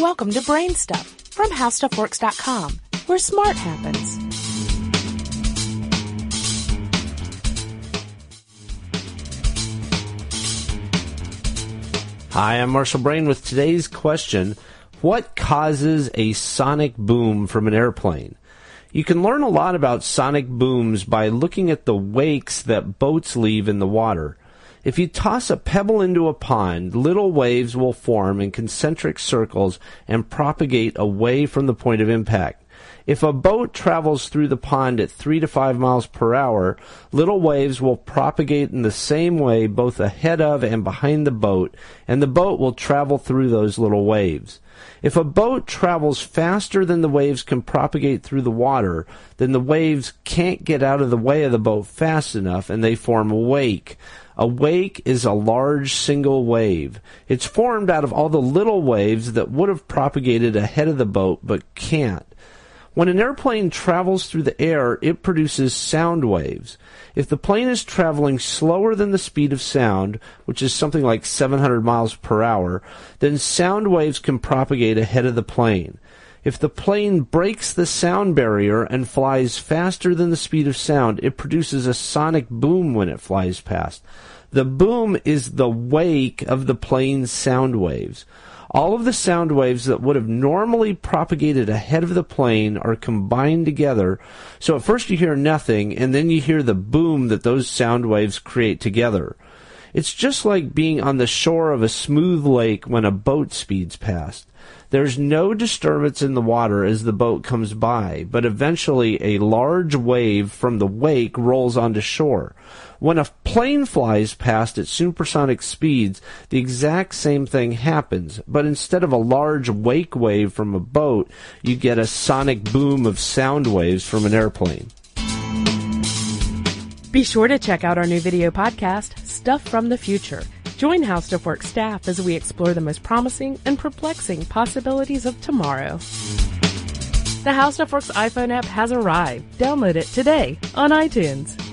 Welcome to Brain Stuff from HowStuffWorks.com, where smart happens. Hi, I'm Marshall Brain with today's question What causes a sonic boom from an airplane? You can learn a lot about sonic booms by looking at the wakes that boats leave in the water. If you toss a pebble into a pond, little waves will form in concentric circles and propagate away from the point of impact. If a boat travels through the pond at 3 to 5 miles per hour, little waves will propagate in the same way both ahead of and behind the boat, and the boat will travel through those little waves. If a boat travels faster than the waves can propagate through the water, then the waves can't get out of the way of the boat fast enough and they form a wake. A wake is a large single wave. It's formed out of all the little waves that would have propagated ahead of the boat but can't. When an airplane travels through the air, it produces sound waves. If the plane is traveling slower than the speed of sound, which is something like 700 miles per hour, then sound waves can propagate ahead of the plane. If the plane breaks the sound barrier and flies faster than the speed of sound, it produces a sonic boom when it flies past. The boom is the wake of the plane's sound waves. All of the sound waves that would have normally propagated ahead of the plane are combined together. So at first you hear nothing, and then you hear the boom that those sound waves create together. It's just like being on the shore of a smooth lake when a boat speeds past. There's no disturbance in the water as the boat comes by, but eventually a large wave from the wake rolls onto shore. When a plane flies past at supersonic speeds, the exact same thing happens, but instead of a large wake wave from a boat, you get a sonic boom of sound waves from an airplane. Be sure to check out our new video podcast, Stuff from the Future. Join How Stuff Works staff as we explore the most promising and perplexing possibilities of tomorrow. The How Stuff Works iPhone app has arrived. Download it today on iTunes.